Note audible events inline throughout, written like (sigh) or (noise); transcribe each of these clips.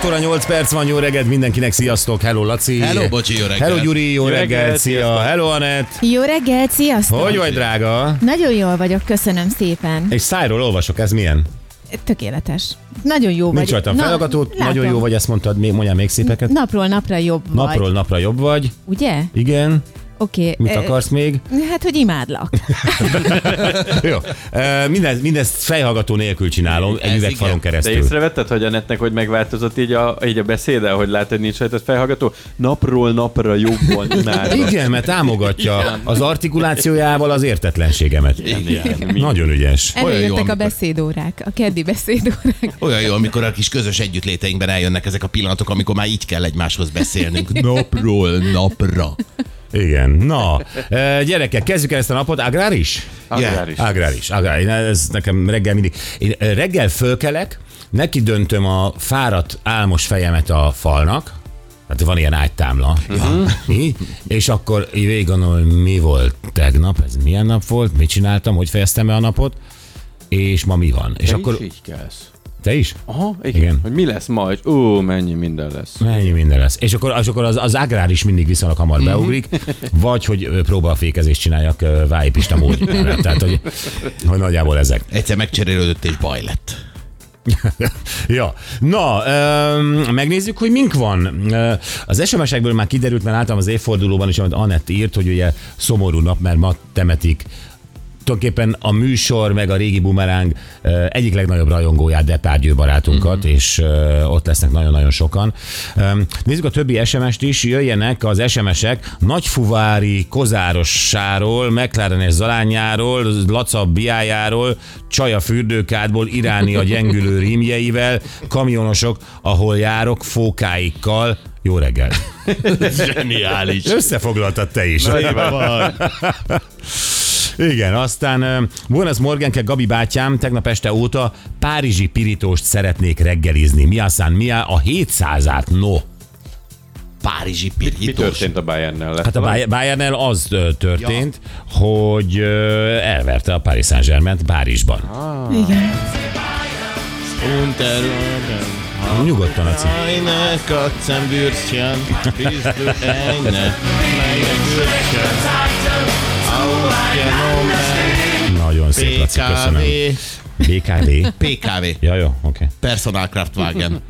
6 óra 8 perc van, jó reggelt mindenkinek, sziasztok, hello Laci. Hello, bocsi, jó reggelt. Hello Gyuri, jó, Jó reggelt, reggelt, szia. sziasztok. Hello Anett. Jó reggelt, sziasztok! Hogy vagy drága? Nagyon jól vagyok, köszönöm szépen. Egy szájról olvasok, ez milyen? Tökéletes. Nagyon jó vagy. Nincs rajtam Na, feladatot, nagyon jó vagy, ezt mondtad, még mondjál még szépeket. Napról napra jobb vagy. Napról napra jobb vagy, Ugye? igen. Oké. Mit ö, akarsz még? Hát, hogy imádlak. (laughs) Jó. Uh, mindez, mindezt fejhallgató nélkül csinálom, egy üvegfalon igen. De keresztül. észrevetted, hogy a netnek hogy megváltozott így a, így a beszéde, hogy látod, hogy nincs rajta fejhallgató? Napról napra jobban (laughs) imádod. Igen, mert támogatja az artikulációjával az értetlenségemet. Igen, mi- Nagyon ügyes. Olyan jó, Előjöttek a beszédórák, a keddi beszédórák. Olyan jó, amikor a kis közös együttléteinkben eljönnek ezek a pillanatok, amikor már így kell egymáshoz beszélnünk. Napról napra. Igen. Na, (laughs) gyerekek, kezdjük el ezt a napot. Agráris? Agráris. Agráris, agráris. Ez nekem reggel mindig. Én reggel fölkelek, neki döntöm a fáradt álmos fejemet a falnak, tehát van ilyen ágytámla. Ja. És akkor így végig gondolom, hogy mi volt tegnap, ez milyen nap volt, mit csináltam, hogy fejeztem be a napot, és ma mi van. És Te akkor is így kelsz. Te is? Aha, igen. Igen. Hogy mi lesz ma, és ó, mennyi minden lesz. Mennyi minden lesz. És akkor, és akkor az, az agrár is mindig viszonylag hamar beugrik, vagy hogy ö, próbálfékezést csináljak Vályi Pista módjára. (laughs) Tehát, hogy, hogy nagyjából ezek. Egyszer megcserélődött és baj lett. (laughs) Ja, na, ö, megnézzük, hogy mink van. Ö, Az SMS-ekből már kiderült, mert láttam az évfordulóban is, amit Anett írt, hogy ugye szomorú nap, mert ma temetik tulajdonképpen a műsor, meg a régi bumeráng ö, egyik legnagyobb rajongóját, Depárgyő barátunkat, mm-hmm. és ö, ott lesznek nagyon-nagyon sokan. Nézzük a többi SMS-t is, jöjjenek az SMS-ek Nagyfuvári Kozárossáról, McLarenes Zalányáról, Laca Biájáról, Csaja fürdőkádból, Iráni a (laughs) gyengülő rímjeivel, kamionosok, ahol járok, fókáikkal. Jó reggel! (laughs) Zseniális. Összefoglaltad te is. (laughs) Igen, aztán Buenos Morgenke Gabi bátyám tegnap este óta párizsi pirítóst szeretnék reggelizni. Mi aztán mi a 700-át? No. Párizsi Mi pirítós. történt a Bayernnel? Hát a Bayernnel az történt, ja. hogy elverte a Paris Saint-Germain Párizsban. Ah. Igen. Nyugodtan, Aci. Eine Katzenbürstchen, (laughs) bist du eine kleine Bürstchen, aufgenommen, Nagyon szép, Laci, köszönöm. BKV. PKV, Ja, jó, oké. Okay. Personal Kraftwagen,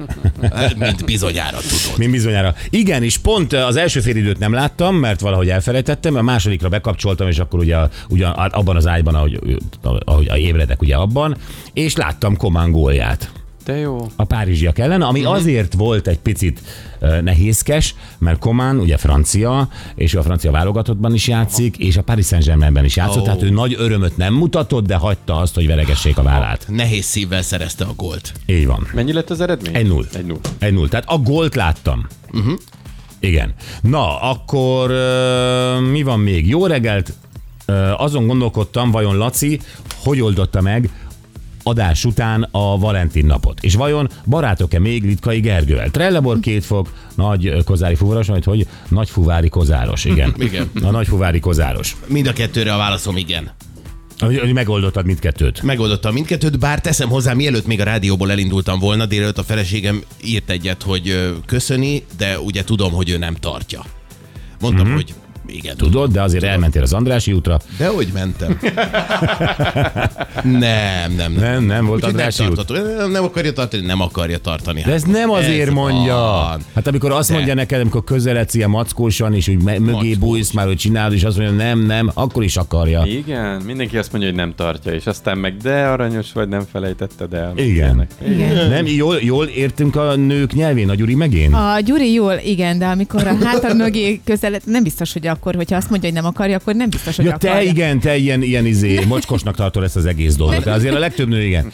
mint bizonyára tudod. Mint bizonyára. Igen, és pont az első félidőt nem láttam, mert valahogy elfelejtettem, a másodikra bekapcsoltam, és akkor ugye, ugye abban az ágyban, ahogy, ahogy ébredek ugye abban, és láttam Komán gólját De jó. a párizsiak ellen, ami Mhm. azért volt egy picit nehézkes, mert Komán ugye francia, és ő a francia válogatottban is játszik, és a Paris Saint-Germainben is játszott, Ó. tehát ő nagy örömöt nem mutatott, de hagyta azt, hogy veregessék a vállát. Nehéz szívvel szerezte a gólt. Így van. Mennyi lett az eredmény? Egy null. Egy null. Egy null. Tehát a gólt láttam. Uh-huh. Igen. Na, akkor uh, mi van még? Jó reggelt! Uh, azon gondolkodtam, vajon Laci hogy oldotta meg adás után a Valentin napot. És vajon barátok-e még Litkai Gergővel? Trellebor két fok, nagy kozári fuvaros, majd hogy nagyfuvári kozáros, igen. (laughs) Igen. A nagyfuvári kozáros. Mind a kettőre a válaszom igen. Hogy hogy megoldottad mindkettőt. Megoldottam mindkettőt, bár teszem hozzá, mielőtt még a rádióból elindultam volna, délelőtt a feleségem írt egyet, hogy köszöni, de ugye tudom, hogy ő nem tartja. Mondtam, mm-hmm. hogy igen. Tudod, de azért elmentél az Andrási útra. De hogy mentem? (laughs) nem, nem, nem. Nem, nem volt Úgyhogy nem, Andrási út. nem, nem akarja tartani, nem akarja tartani. De ez nem azért Ez mondja. van. Hát amikor azt De. mondja neked, amikor közeledsz ilyen mackósan, és úgy mögé Mackós. bújsz már, hogy csinálod, és azt mondja, nem, nem, akkor is akarja. Igen, mindenki azt mondja, hogy nem tartja, és aztán meg de aranyos vagy, nem felejtetted el. Igen. Igen. Nem, jól, jól értünk a nők nyelvén, a Gyuri megén? A Gyuri jól, igen, de amikor a hátam mögé közeled, nem biztos, hogy a akkor, hogyha azt mondja, hogy nem akarja, akkor nem biztos, hogy Ja, te akarja. igen, te ilyen, ilyen izé, (laughs) mocskosnak tartod ezt az egész dolgot. De azért a legtöbb nő igen.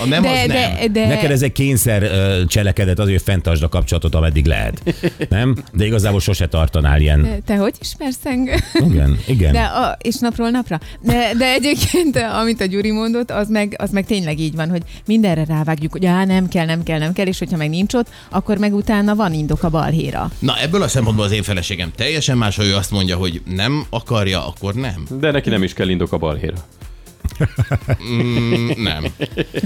A nem de, az nem. de, de, Neked ez egy kényszer ö, cselekedet, azért, hogy fenntartsd a kapcsolatot, ameddig lehet. Nem? De igazából sose tartanál ilyen. Te hogy ismersz engem? Igen, igen. De a, és napról napra. De, de egyébként, amit a Gyuri mondott, az meg, az meg tényleg így van, hogy mindenre rávágjuk, hogy á, nem kell, nem kell, nem kell, és hogyha meg nincs ott, akkor meg utána van indok a balhéra. Na ebből a szempontból az én feleségem teljesen más, ha ő azt mondja, hogy nem akarja, akkor nem. De neki nem is kell indok a balhéra. Mm, nem.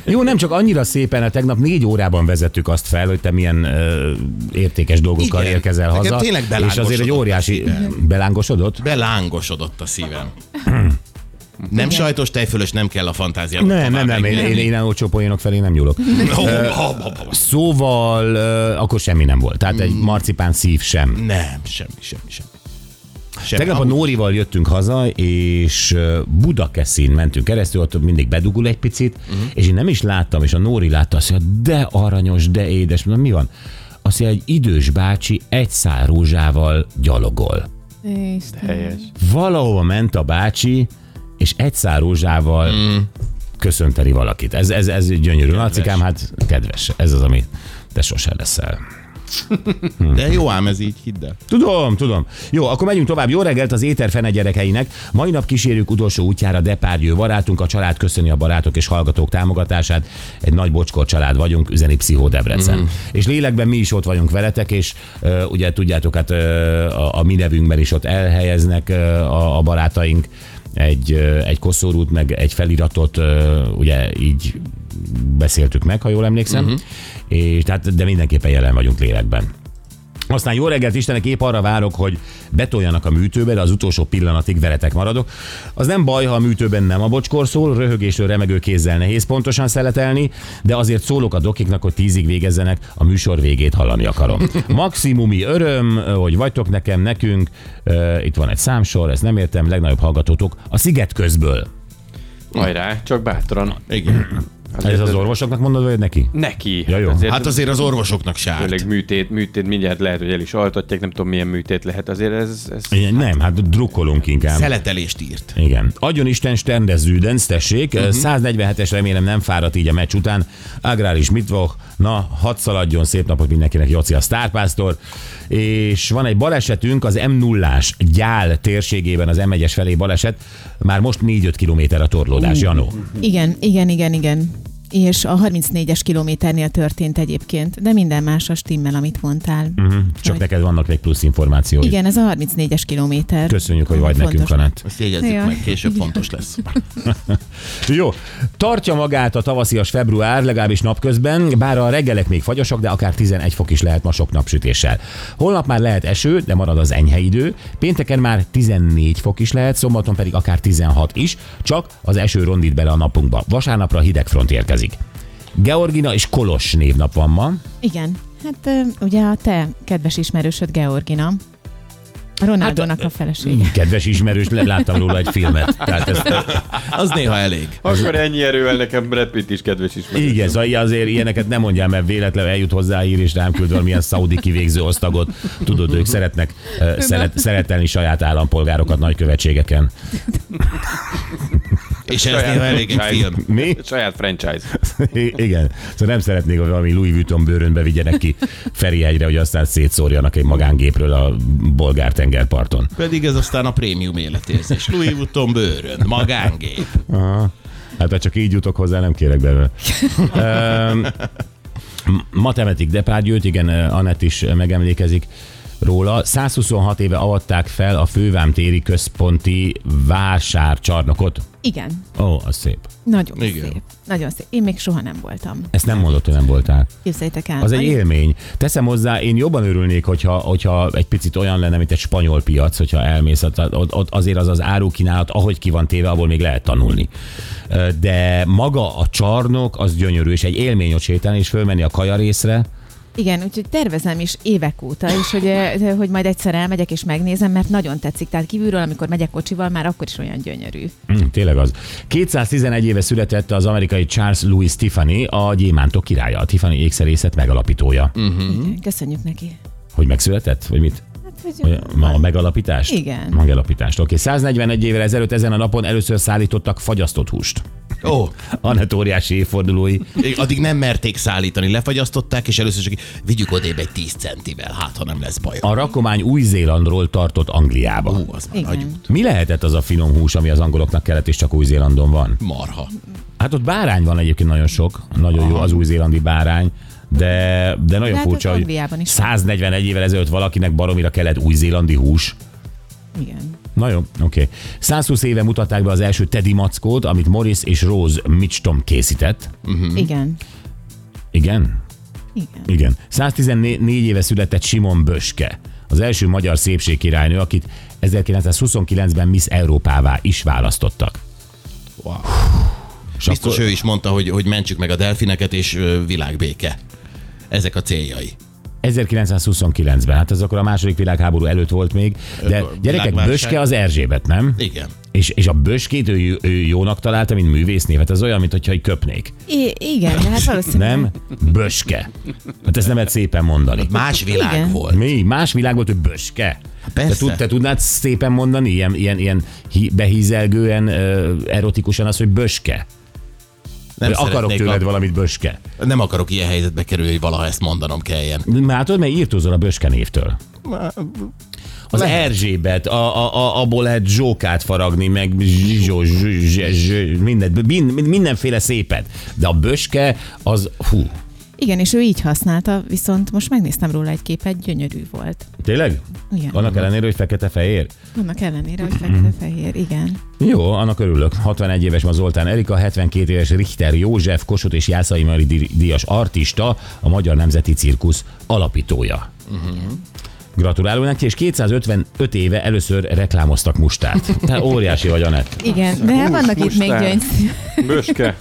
Jó, nem csak annyira szépen, a tegnap négy órában vezettük azt fel, hogy te milyen ö, értékes dolgokkal Igen. érkezel haza. tényleg és azért egy óriási... Belángosodott? Belángosodott a szívem. Nem sajtos tejfölös, nem kell a fantáziát. Nem, nem, nem, én, én, én olcsó poénok felé nem nyúlok. (laughs) Szóval akkor semmi nem volt. Tehát egy marcipán szív sem. Nem, semmi, semmi, semmi. Semmi. Tegnap a Nórival jöttünk haza, és Budakeszin mentünk keresztül, ott mindig bedugul egy picit, uh-huh. és én nem is láttam, és a Nóri látta, azt mondja, de aranyos, de édes. Mondom, mi van? Azt mondja, egy idős bácsi egy szál rózsával gyalogol. Helyes. Valahova ment a bácsi, és egy szál rózsával mm. köszönteli valakit. Ez, ez, ez gyönyörű. Lacikám, hát kedves. Ez az, ami te sose leszel. (laughs) De jó ám ez így, hidd el. Tudom, tudom. Jó, akkor megyünk tovább. Jó reggelt az éter fene gyerekeinek. Mai nap kísérjük utolsó útjára Depárgyő barátunk. A család köszöni a barátok és hallgatók támogatását. Egy nagy bocskor család vagyunk, üzeni Pszichó Debrecen. Mm. És lélekben mi is ott vagyunk veletek, és uh, ugye tudjátok, hát uh, a, a mi nevünkben is ott elhelyeznek uh, a, a barátaink egy, egy koszorút, meg egy feliratot, ugye így beszéltük meg, ha jól emlékszem. Uh-huh. És tehát, de mindenképpen jelen vagyunk lélekben. Aztán jó reggelt Istenek, épp arra várok, hogy betoljanak a műtőbe, de az utolsó pillanatig veletek maradok. Az nem baj, ha a műtőben nem a bocskor szól, röhögésről remegő kézzel nehéz pontosan szeletelni, de azért szólok a dokiknak, hogy tízig végezzenek, a műsor végét hallani akarom. (laughs) Maximumi öröm, hogy vagytok nekem, nekünk. Uh, Itt van egy számsor, ezt nem értem, legnagyobb hallgatótok a Sziget közből. Hajrá, csak bátran. Igen. Ez az orvosoknak mondod, vagy neki? Neki. Ja, jó. Azért, Hát azért az orvosoknak se árt. Főleg műtét, műtét, mindjárt lehet, hogy el is altatják, nem tudom milyen műtét lehet, azért ez... ez Igen, Nem, hát drukkolunk inkább. Szeletelést írt. Igen. Adjon Isten Stern Züdens, tessék. Uh-huh. 147-es remélem nem fáradt így a meccs után. Agráris Mittwoch. Na, hadd szaladjon, szép napot mindenkinek, Joci a sztárpásztor. És van egy balesetünk, az M0-ás gyál térségében az M1-es felé baleset. Már most 4-5 kilométer a torlódás, Janó. Igen, igen, igen, igen. És a 34-es kilométernél történt egyébként, de minden más a stimmel, amit mondtál. Uh-huh. Csak Hogy- neked vannak még plusz információi. Igen, ez a 34-es kilométer. Köszönjük, hogy vagy Fontos. nekünk, Anett. Ezt jegyezzük Ja. meg, később fontos lesz. (laughs) Jó, tartja magát a tavaszias február, legalábbis napközben, bár a reggelek még fagyosak, de akár 11 fok is lehet ma sok napsütéssel. Holnap már lehet eső, de marad az enyhe idő, pénteken már 14 fok is lehet, szombaton pedig akár 16 is, csak az eső rondít bele a napunkba. Vasárnapra hideg front érkezik. Georgina és Kolos névnap van ma. Igen. Hát ugye a te kedves ismerősöd Georgina, a Ronaldónak a felesége. (laughs) Kedves ismerős, láttam róla egy filmet. Tehát ezt, Az néha elég. Akkor ennyi erővel nekem Brad Pitt is kedves ismerős. Igen, szóval azért ilyeneket nem mondjál, mert véletlenül eljut hozzá hír, és rám küld valamilyen szaudi kivégző osztagot. Tudod, ők szeretnek uh, szeret, szeretelni saját állampolgárokat nagykövetségeken. (laughs) És ez néha elég egy film. Mi? Saját franchise. I- Igen. Szóval nem szeretnék, hogy valami Louis Vuitton bőrönbe vigyenek ki Ferihegyre, hogy aztán szétszórjanak egy magángépről a bolgár tengerparton. Pedig ez aztán a prémium életérzés. Louis Vuitton bőrön, magángép. Aha. Hát ha csak így jutok hozzá, nem kérek belőle. Öm, Ma temetik Depárgyőt, igen, Anett is megemlékezik róla. 126 éve avatták fel a Fővámtéri Központi Vásárcsarnokot. Igen, Ó, az szép. nagyon Igen. szép. Nagyon szép. Én még soha nem voltam. Ezt nem mondott, hogy nem voltál. Képzeljétek el. Az egy élmény. Teszem hozzá, én jobban örülnék, hogyha, hogyha egy picit olyan lenne, mint egy spanyol piac, hogyha elmész, ott, ott, azért az az árukínálat, ahogy ki van téve, abból még lehet tanulni. De maga a csarnok, az gyönyörű, és egy élmény ott sétálni, és fölmenni a kaja részre. Igen, úgyhogy tervezem is évek óta, és hogy, eh, hogy majd egyszer elmegyek és megnézem, mert nagyon tetszik. Tehát kívülről, amikor megyek kocsival, már akkor is olyan gyönyörű. Mm, tényleg az. 211 éve született az amerikai Charles Louis Tiffany, a gyémántok királya, a Tiffany ékszerészet megalapítója. Mm. Igen, köszönjük neki. Hogy megszületett? Vagy mit? Hát hogy A megalapítást? Igen. Megalapítást. Oké, 141 évvel ezelőtt ezen a napon először szállítottak fagyasztott húst. Ó, Anett óriási évfordulói. addig nem merték szállítani, lefagyasztották, és először csak vigyük odébb egy 10 centivel, hát ha nem lesz baj. A rakomány Új-Zélandról tartott Angliába. Ó, az már nagy út. Mi lehetett az a finom hús, ami az angoloknak kellett, és csak Új-Zélandon van? Marha. Hát ott bárány van egyébként nagyon sok, nagyon jó az új-zélandi bárány, de, de nagyon Hát furcsa, hogy Angliában is van. 141 évvel ezelőtt valakinek baromira kellett új-zélandi hús. Igen. Na jó, oké. Okay. 120 éve mutatták be az első Teddy mackót, amit Morris és Rose Mitchum készített. Igen. Igen? Igen. Igen. 114 éve született Simon Böske, az első magyar szépségkirálynő, akit 1929-ben Miss Európává is választottak. Wow. És Biztos akkor- ő is mondta, hogy, hogy mentsük meg a delfineket, és világbéke. Ezek a céljai. 1929-ben, hát ez akkor a második világháború előtt volt még, de gyerekek. Böske az Erzsébet, nem? Igen. És, és a Böskét ő, ő jónak találta, mint művésznév, hát ez olyan, mintha így köpnék. I- igen, de hát valószínűleg. Nem? Böske. Hát ezt nem lehet szépen mondani. Más világ Igen. volt. Mi? Más világ volt, hogy Böske. Te, persze. tud, te tudnád szépen mondani, ilyen, ilyen, ilyen behízelgően, erotikusan az, hogy Böske? Nem, Akarok tőled a, valamit Böske. nem akarok ilyen helyzetbe kerülni, hogy valaha ezt mondanom kelljen. Már tudod, mert írtózol a Böske névtől. Az Lehet. Erzsébet, a, a, a, abból lehet zsókát faragni, meg zsizsó, zs- zs- zs- mindent, mind, mindenféle szépet. De a Böske az, hú, Igen, és ő így használta, viszont most megnéztem róla egy képet, gyönyörű volt. tényleg? Igen. Annak ellenére, hogy fekete-fehér? Annak ellenére, hogy fekete-fehér, igen. Jó, annak örülök. 61 éves ma Zoltán Erika, 72 éves Richter József, Kossuth és Jászai Mari díjas artista, a Magyar Nemzeti Cirkusz alapítója. Gratulálunk neki, és 255 éve először reklámoztak mustát. (laughs) Te óriási vagy, Anett. Igen, de vannak itt még mustár. gyöngy. Böske.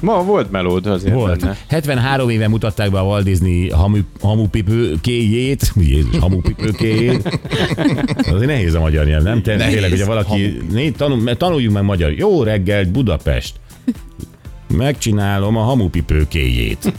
Ma volt melód azért Volt. benne. 73 éve mutatták be a Walt Disney hamu, hamupipőkéjét. Jézus, hamupipőkéjét. (laughs) Azért nehéz a magyar nyelv, nem? Te, Nehéz. tényleg, ugye valaki, né, tanul, tanuljunk meg magyar. Jó reggelt, Budapest. Megcsinálom a hamupipőkéjét.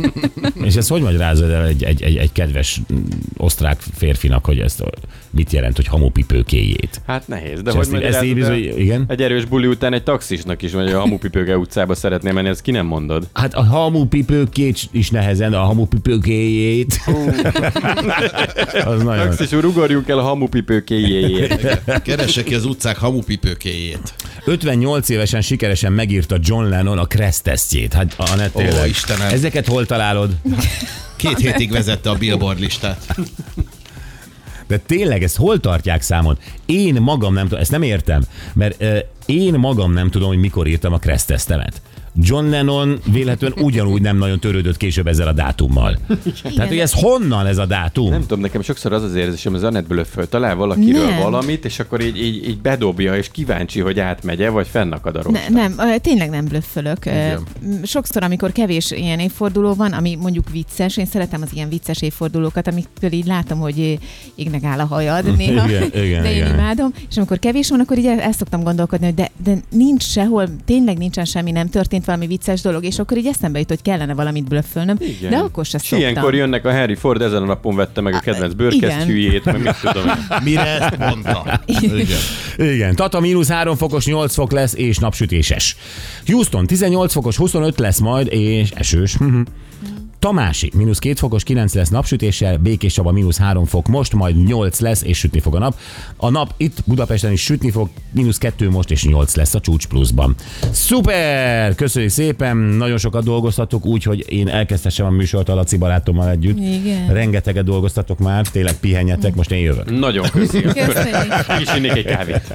(laughs) És ezt hogy magyarázod el egy, egy, egy, egy kedves mm, osztrák férfinak, hogy ezt mit jelent, hogy hamupipőkéjét? Hát nehéz, de És hogy ezt ezt így bizony- igen? Egy erős buli után egy taxisnak is, vagy a Hamupipőge utcába szeretném menni, ezt ki nem mondod. Hát a hamupipőkét is nehezen, a hamupipőkéjét. (laughs) Az nagyon... Taxis úr, ugorjunk el a Hamupipőkéjéjét. Keresse ki az utcák hamupipőkéjét. 58 évesen sikeresen megírta John Lennon a Kressz tesztjét. Hát, Anett, Ó, tényleg. Istenem. Ezeket hol találod? Két hétig vezette a Billboard listát. De tényleg, ezt hol tartják számon? Én magam nem tudom, ezt nem értem, mert uh, én magam nem tudom, hogy mikor írtam a Kressz tesztemet. John Lennon véletlenül ugyanúgy nem nagyon törődött később ezzel a dátummal. Tehát, hogy ez honnan ez a dátum? Nem tudom, nekem sokszor az az érzésem, az Annettből föl talál valakiről Nem. valamit, és akkor így, így, így bedobja, és kíváncsi, hogy átmegye, vagy fennakad a. Ne, nem, tényleg nem blöffölök. Igen. Sokszor, amikor kevés ilyen évforduló van, ami mondjuk vicces, én szeretem az ilyen vicces évfordulókat, amiktől így látom, hogy égnek áll a hajad (laughs) néha, Igen, igen, de én igen. imádom. És amikor kevés van, akkor így el, el szoktam gondolkodni, hogy de, de nincs sehol, tényleg nincsen semmi, nem történt valami vicces dolog, és akkor így eszembe jut, hogy kellene valamit blöffölnöm, Igen. de akkor se szoktam. ilyenkor jönnek a Harry Ford, ezen a napon vette meg a kedvenc igen. bőrkesztyűjét, meg mit tudom. (laughs) Mire ezt mondta? Igen. Igen, Tata mínusz 3 fokos, 8 fok lesz, és napsütéses. Houston 18 fokos, 25 lesz majd, és esős. Tamási, mínusz 2 fokos, 9 lesz napsütéssel, Békés Csaba, mínusz 3 fok most, majd 8 lesz, és sütni fog a nap. A nap itt Budapesten is sütni fog, mínusz 2 most, és 8 lesz a csúcs pluszban. Szuper! Köszönjük szépen, nagyon sokat dolgoztatok, úgyhogy én elkezdhessem a műsort a Laci barátommal együtt. Igen. Rengeteget dolgoztatok már, tényleg pihenjetek, most én jövök. Nagyon. Köszönjük. Is innék egy kávét.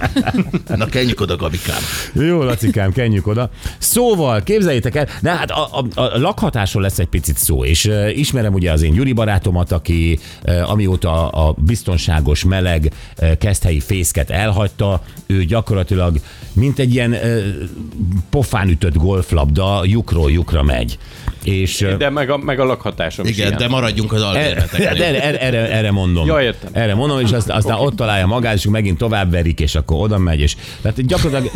Na kenjük oda, Gabikám. Jó, Lacikám, kenjük oda. Szóval, képzeljétek el, de hát a, a, a lakhatásról lesz egy picit szó, és uh, ismerem ugye az én Gyuri barátomat, aki uh, amióta a biztonságos, meleg uh, keszthelyi fészket elhagyta, ő gyakorlatilag mint egy ilyen uh, pofán ütött golflabda, lyukról lyukra megy. És, uh, De meg a, meg a lakhatásom is Igen, ilyen. de maradjunk az erre, albérleteken. erre, erre, erre, erre mondom. Ja, értem. Erre mondom, és aztán, aztán ott találja magát, és megint tovább verik, és akkor oda megy, és tehát gyakorlatilag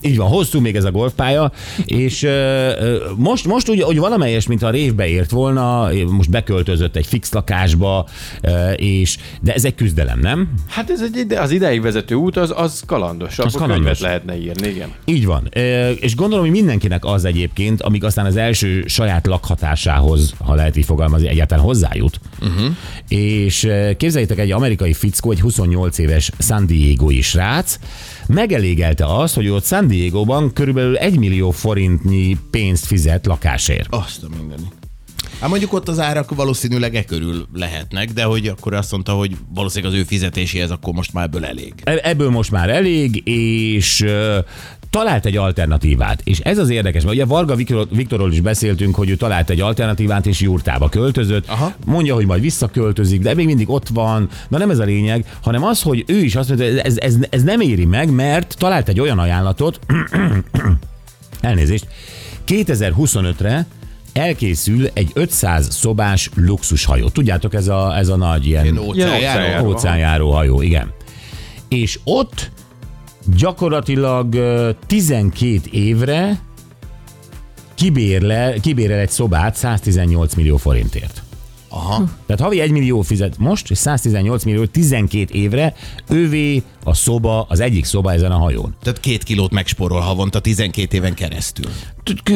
Így van, hosszú még ez a golfpálya, és ö, most, most úgy, hogy valamelyes, mint a révbe ért volna, most beköltözött egy fix lakásba, ö, és, de ez egy küzdelem, nem? Hát ez egy az ideig vezető út, az, az kalandos. Az kalandos. lehetne írni, igen. Így van. Ö, És gondolom, hogy mindenkinek az egyébként, amíg aztán az első saját lakhatásához, ha lehet így fogalmazni, egyáltalán hozzájut. Uh-huh. És képzeljétek, egy amerikai fickó, egy 28 éves San Diego-i srác, megelégelte azt, hogy ott San Diego-ban körülbelül 1 millió forintnyi pénzt fizet lakásért. Azt a mindenit. Hát mondjuk ott az árak valószínűleg e körül lehetnek, de hogy akkor azt mondta, hogy valószínűleg az ő fizetéséhez akkor most már ebből elég. E- Ebből most már elég, és talált egy alternatívát. És ez az érdekes, mert ugye Varga Viktor, Viktorról is beszéltünk, hogy ő talált egy alternatívát, és Jurtába költözött. Aha. Mondja, hogy majd visszaköltözik, de még mindig ott van. De nem ez a lényeg, hanem az, hogy ő is azt mondja, hogy ez, ez, ez nem éri meg, mert talált egy olyan ajánlatot, (clears throat) elnézést, 2025-re elkészül egy 500 szobás luxushajó. Tudjátok, ez a, ez a nagy ilyen óceánjáró. óceánjáró. óceánjáró hajó, igen. És ott gyakorlatilag ö, 12 évre kibérle, kibérel egy szobát 118 millió forintért. Aha. Tehát havi 1 millió fizet most, és 118 millió 12 évre ővé a szoba, az egyik szoba ezen a hajón. Tehát két kilót megspórol havonta 12 éven keresztül.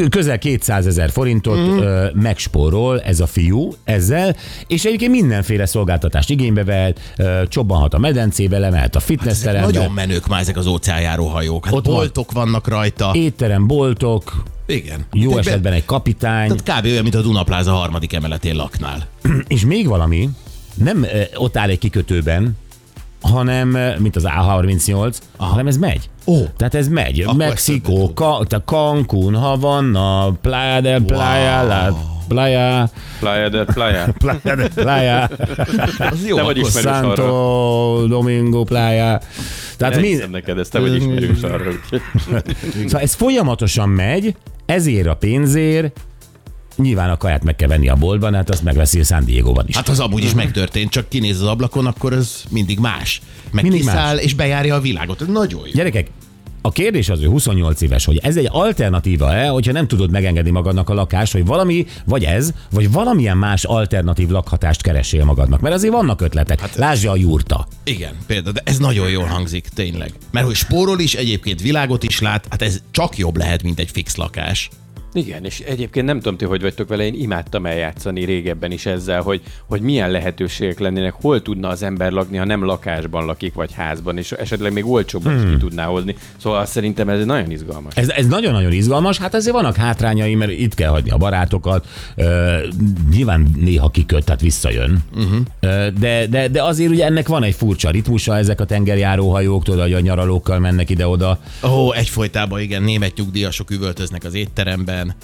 Közel 200 ezer forintot mm. ö, megspórol ez a fiú ezzel, és egyébként mindenféle szolgáltatást igénybe vehet, ö, csobbanhat a medencébe, lemehet a fitnessterembe, nagyon menők már ezek az óceánjáró hajók. Hát Ott Ott van. boltok vannak rajta. étterem, boltok, Igen. jó Tehát esetben egy kapitány, Tehát kb. olyan, mint a Dunapláza harmadik emeletén laknál. (clears throat) és még valami, nem ott áll egy kikötőben, hanem, mint az A38, Aha. hanem ez megy. Ó. Tehát ez megy. Akkor Mexikó, Ka- tehát Cancún, Havana, Playa del Playa, la Playa, Playa del Playa. (laughs) Playa del Playa, Az jó, Te vagy ismerős arra. Santo Domingo Playa. Tehát Nem mi, neked, ezt te vagy ismerős arra. úgyhogy- (laughs) szóval ez folyamatosan megy, ezért a pénzért, nyilván a kaját meg kell venni a boltban, hát azt megveszi a San Diego-ban is. Hát az amúgy is megtörtént, csak kinéz az ablakon, akkor ez mindig más. Meg Mindig kiszáll, más. és bejárja a világot. Ez nagyon jó. Gyerekek, a kérdés az, ő 28 éves, hogy ez egy alternatíva-e, hogyha nem tudod megengedni magadnak a lakást, hogy valami, vagy ez, vagy valamilyen más alternatív lakhatást keresél magadnak. Mert azért vannak ötletek. Hát, Lásd a jurta. Igen, például, de ez nagyon jól hangzik, tényleg. Mert hogy spórol is, egyébként világot is lát, hát ez csak jobb lehet, mint egy fix lakás. Igen, és egyébként nem tudom ti, hogy vagytok vele, én imádtam eljátszani régebben is ezzel, hogy, hogy milyen lehetőségek lennének, hol tudna az ember lakni, ha nem lakásban lakik, vagy házban, és esetleg még olcsóbban hmm. is ki tudná hozni. Szóval szerintem ez nagyon izgalmas. Ez, ez nagyon-nagyon izgalmas, hát azért vannak hátrányai, mert itt kell hagyni a barátokat, ö, nyilván néha kiköt, tehát visszajön, uh-huh. ö, de, de, de azért ugye ennek van egy furcsa ritmusa, ezek a tengerjáró hajók, tudod, hogy a nyaralókkal mennek ide-oda. Ó, egyfolytában igen, német nyugdíjasok üvöltöznek az étteremben.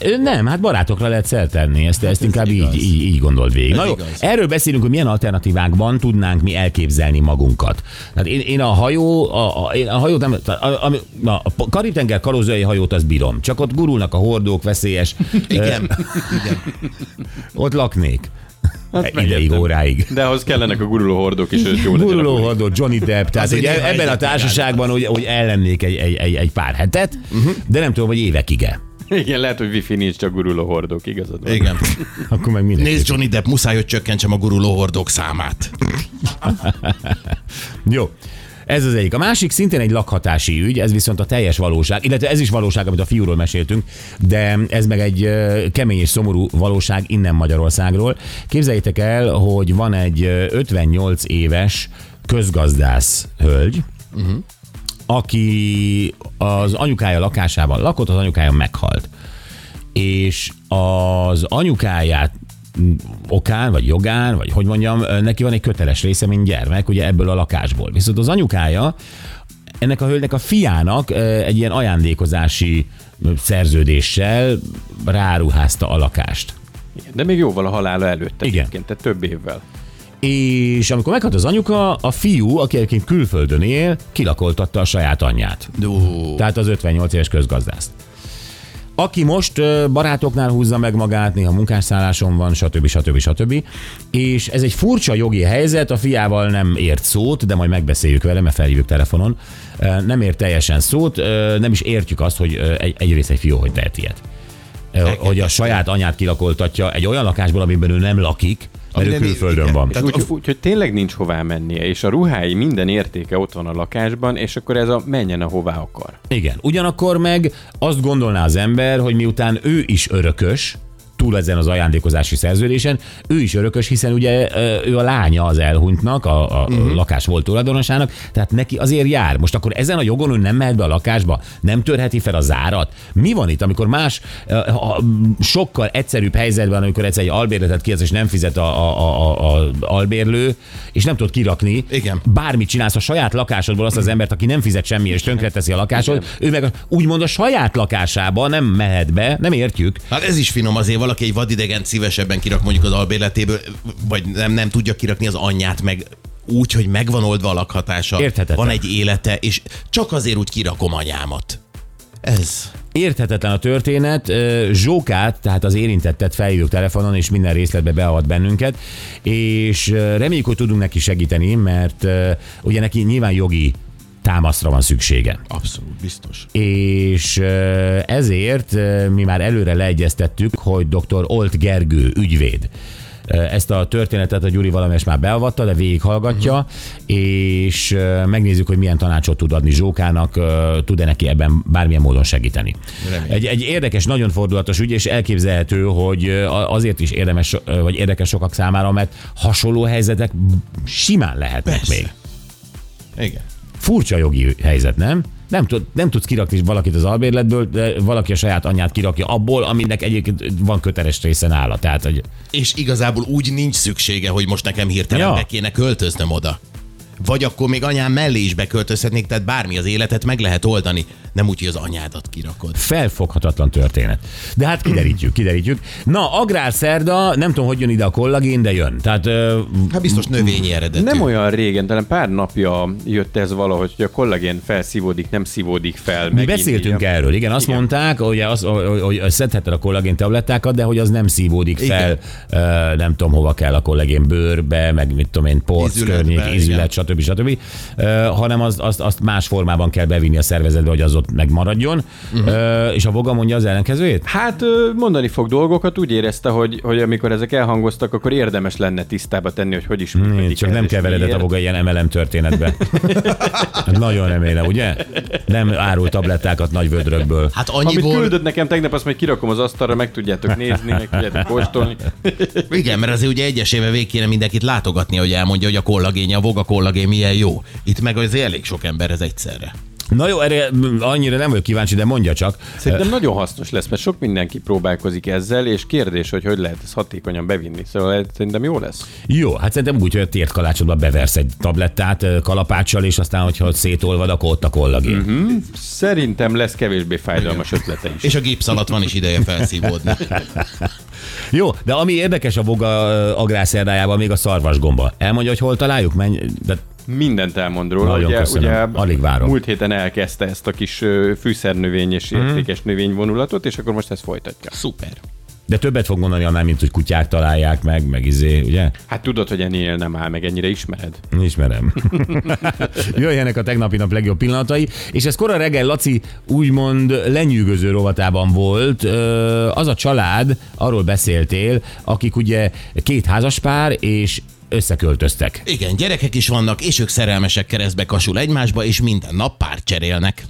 Ö, Nem, hát barátokra lehet szeltenni, ezt, ezt inkább így, igaz. így, így gondold végig. Ez Na jó, igaz. erről beszélünk, hogy milyen alternatívákban tudnánk mi elképzelni magunkat. Tehát én, én a hajó, a, a, a hajót nem, a, a, na, a Karib-tenger kalózai hajót az bírom, csak ott gurulnak a hordók, veszélyes. Igen. igen. Ott laknék. Ideig, megértem. óráig. De ahhoz kellenek a guruló hordók is, hogy jó Guruló hordó, Johnny Depp, tehát néha ebben a társaságban, hogy, hogy ellennék egy, egy, egy, egy pár hetet, uh-huh. de nem tudom, hogy évekig-e. Igen, lehet, hogy wifi nincs, csak guruló hordók, igazad van. Igen. (laughs) Akkor meg minden. Nézd Johnny Depp, muszáj, hogy csökkentsem a guruló hordók számát. (laughs) Jó. Ez az egyik. A másik szintén egy lakhatási ügy, ez viszont a teljes valóság, illetve ez is valóság, amit a fiúról meséltünk, de ez meg egy kemény és szomorú valóság innen Magyarországról. Képzeljétek el, hogy van egy ö, 58 éves közgazdász hölgy, uh-huh. aki az anyukája lakásában lakott, az anyukája meghalt. És az anyukáját okán, vagy jogán, vagy hogy mondjam, neki van egy köteles része, mint gyermek, ugye ebből a lakásból. Viszont az anyukája ennek a hölgynek a fiának egy ilyen ajándékozási szerződéssel ráruházta a lakást. Igen, de még jóval a halála előtt Igen. egyébként, tehát több évvel. És amikor meghalt az anyuka, a fiú, aki egyébként külföldön él, kilakoltatta a saját anyját. Ó, Tehát az 58 éves közgazdászt. Aki most barátoknál húzza meg magát, néha munkásszálláson van, stb. stb. stb. És ez egy furcsa jogi helyzet, a fiával nem ért szót, de majd megbeszéljük vele, mert felhívjuk telefonon. Nem ért teljesen szót, nem is értjük azt, hogy egyrészt egy fiú hogy tehet ilyet. Hogy a saját anyát kilakoltatja egy olyan lakásból, amiben ő nem lakik, Ami külföldön igen. van. És úgy, úgy, hogy tényleg nincs hová mennie, és a ruhái minden értéke ott van a lakásban, és akkor ez a menjen ahová akar. Igen. Ugyanakkor meg azt gondolná az ember, hogy miután ő is örökös, túl ezen az ajándékozási szerződésen, ő is örökös, hiszen ugye ő a lánya az elhunytnak, a, a uh-huh. lakás volt tulajdonosának, tehát neki azért jár. Most akkor ezen a jogon ő nem mehet be a lakásba, nem törheti fel a zárat. Mi van itt, amikor más sokkal egyszerűbb helyzetben, amikor egyszer egy albérletet kiadsz, és nem fizet a, a, a, a albérlő, és nem tudod kirakni, Igen. bármit csinálsz a saját lakásodból azt az embert, aki nem fizet semmi, és tönkreteszi a lakásod, ő meg úgymond a saját lakásába nem mehet be, nem értjük. Hát ez is finom, azért valaki egy vadidegent szívesebben kirak mondjuk az albérletéből, vagy nem, nem tudja kirakni az anyját, meg úgy, hogy megvan oldva a lakhatása, Érthetetlen. van egy élete, és csak azért úgy kirakom anyámat. Ez. Érthetetlen a történet. Zsókát, tehát az érintettet felhívjuk telefonon, és minden részletbe beavat bennünket, és reméljük, hogy tudunk neki segíteni, mert ugye neki nyilván jogi támaszra van szüksége. Abszolút biztos. és ezért mi már előre leegyeztettük, hogy dr. Olt Gergő ügyvéd ezt a történetet a Gyuri valamelyest már beavatta, de végighallgatja, uh-huh. és megnézzük, hogy milyen tanácsot tud adni Zsókának, tud-e neki ebben bármilyen módon segíteni. Reméljük. Egy, egy érdekes, nagyon fordulatos ügy, és elképzelhető, hogy azért is érdemes, vagy érdekes sokak számára, mert hasonló helyzetek simán lehetnek Persze. még. Igen. Furcsa jogi helyzet, nem? Nem, tud, nem tudsz kirakni valakit az albérletből, de valaki a saját anyját kirakja abból, aminek egyébként van köteles része nála. Tehát, hogy És igazából úgy nincs szüksége, hogy most nekem hirtelen ja. be kéne költöznöm oda. Vagy akkor még anyám mellé is beköltözhetnék, tehát bármi az életet meg lehet oldani. Nem úgy, hogy az anyádat kirakod. felfoghatatlan történet. De hát kiderítjük, kiderítjük. Na, agrárszerda, nem tudom, hogy jön ide a kollagén, de jön. Tehát Hát biztos növényi eredetű. Nem olyan régen, talán pár napja jött ez valahogy, hogy a kollagén felszívódik, nem szívódik fel. mi megint beszéltünk így. erről, igen, azt Igen. mondták, hogy, az, hogy, hogy szedheted a kollagén tablettákat, de hogy az nem szívódik fel, ö, nem tudom hova kell a kollagén bőrbe, meg mit tudom én, porc, környék, igen. ízület, stb. stb. Ö, hanem az, azt, azt más formában kell bevinni a szervezetbe, hogy az ott megmaradjon. Uh-huh. És a voga mondja az ellenkezőjét? Hát mondani fog dolgokat, úgy érezte, hogy, hogy amikor ezek elhangoztak, akkor érdemes lenne tisztába tenni, hogy hogy is működik csak ez, nem keveredett a voga ilyen MLM történetbe. Hát Nagyon remélem, ugye? Nem árul tablettákat nagy vödrökből. Hát Amit annyiból... küldött nekem tegnap, azt majd kirakom az asztalra, meg tudjátok nézni, meg tudjátok kóstolni. Igen, mert azért ugye egyesével végig kéne mindenkit látogatni, hogy elmondja, hogy a kollagénja, a voga kollagén milyen jó. Itt meg azért elég sok ember ez egyszerre. Na jó, erre annyira nem vagyok kíváncsi, de mondja csak. Szerintem nagyon hasznos lesz, mert sok mindenki próbálkozik ezzel, és kérdés, hogy hogy lehet ezt hatékonyan bevinni. Szóval szerintem jó lesz. Jó, hát szerintem úgy, hogy a tért kalácsodba beversz egy tablettát kalapáccsal, és aztán, hogyha szétolvad, akkor ott a kollagén. Uh-huh. Szerintem lesz kevésbé fájdalmas ötlete is. És a gipsz alatt van is ideje felszívódni. (laughs) Jó, de ami érdekes a voga ö, agrárszerdájában, még a szarvasgomba. Elmondja, hogy hol találjuk? Menj, de Mindent elmond róla. Nagyon ugye, köszönöm. ugye Alig várom. Múlt héten elkezdte ezt a kis fűszernövény és Mhm. értékes növény vonulatot, és akkor most ezt folytatja. Szuper. De többet fog mondani annál, mint hogy kutyák találják meg, meg izé, ugye? Hát tudod, hogy ennél nem áll meg, ennyire ismered. Ismerem. (laughs) Jöjjenek a tegnapi nap legjobb pillanatai, és ez kora reggel Laci úgymond lenyűgöző rovatában volt. Az a család, arról beszéltél, akik ugye két házaspár, és összeköltöztek. Igen, gyerekek is vannak, és ők szerelmesek keresztbe kasul egymásba, és minden nap párt cserélnek.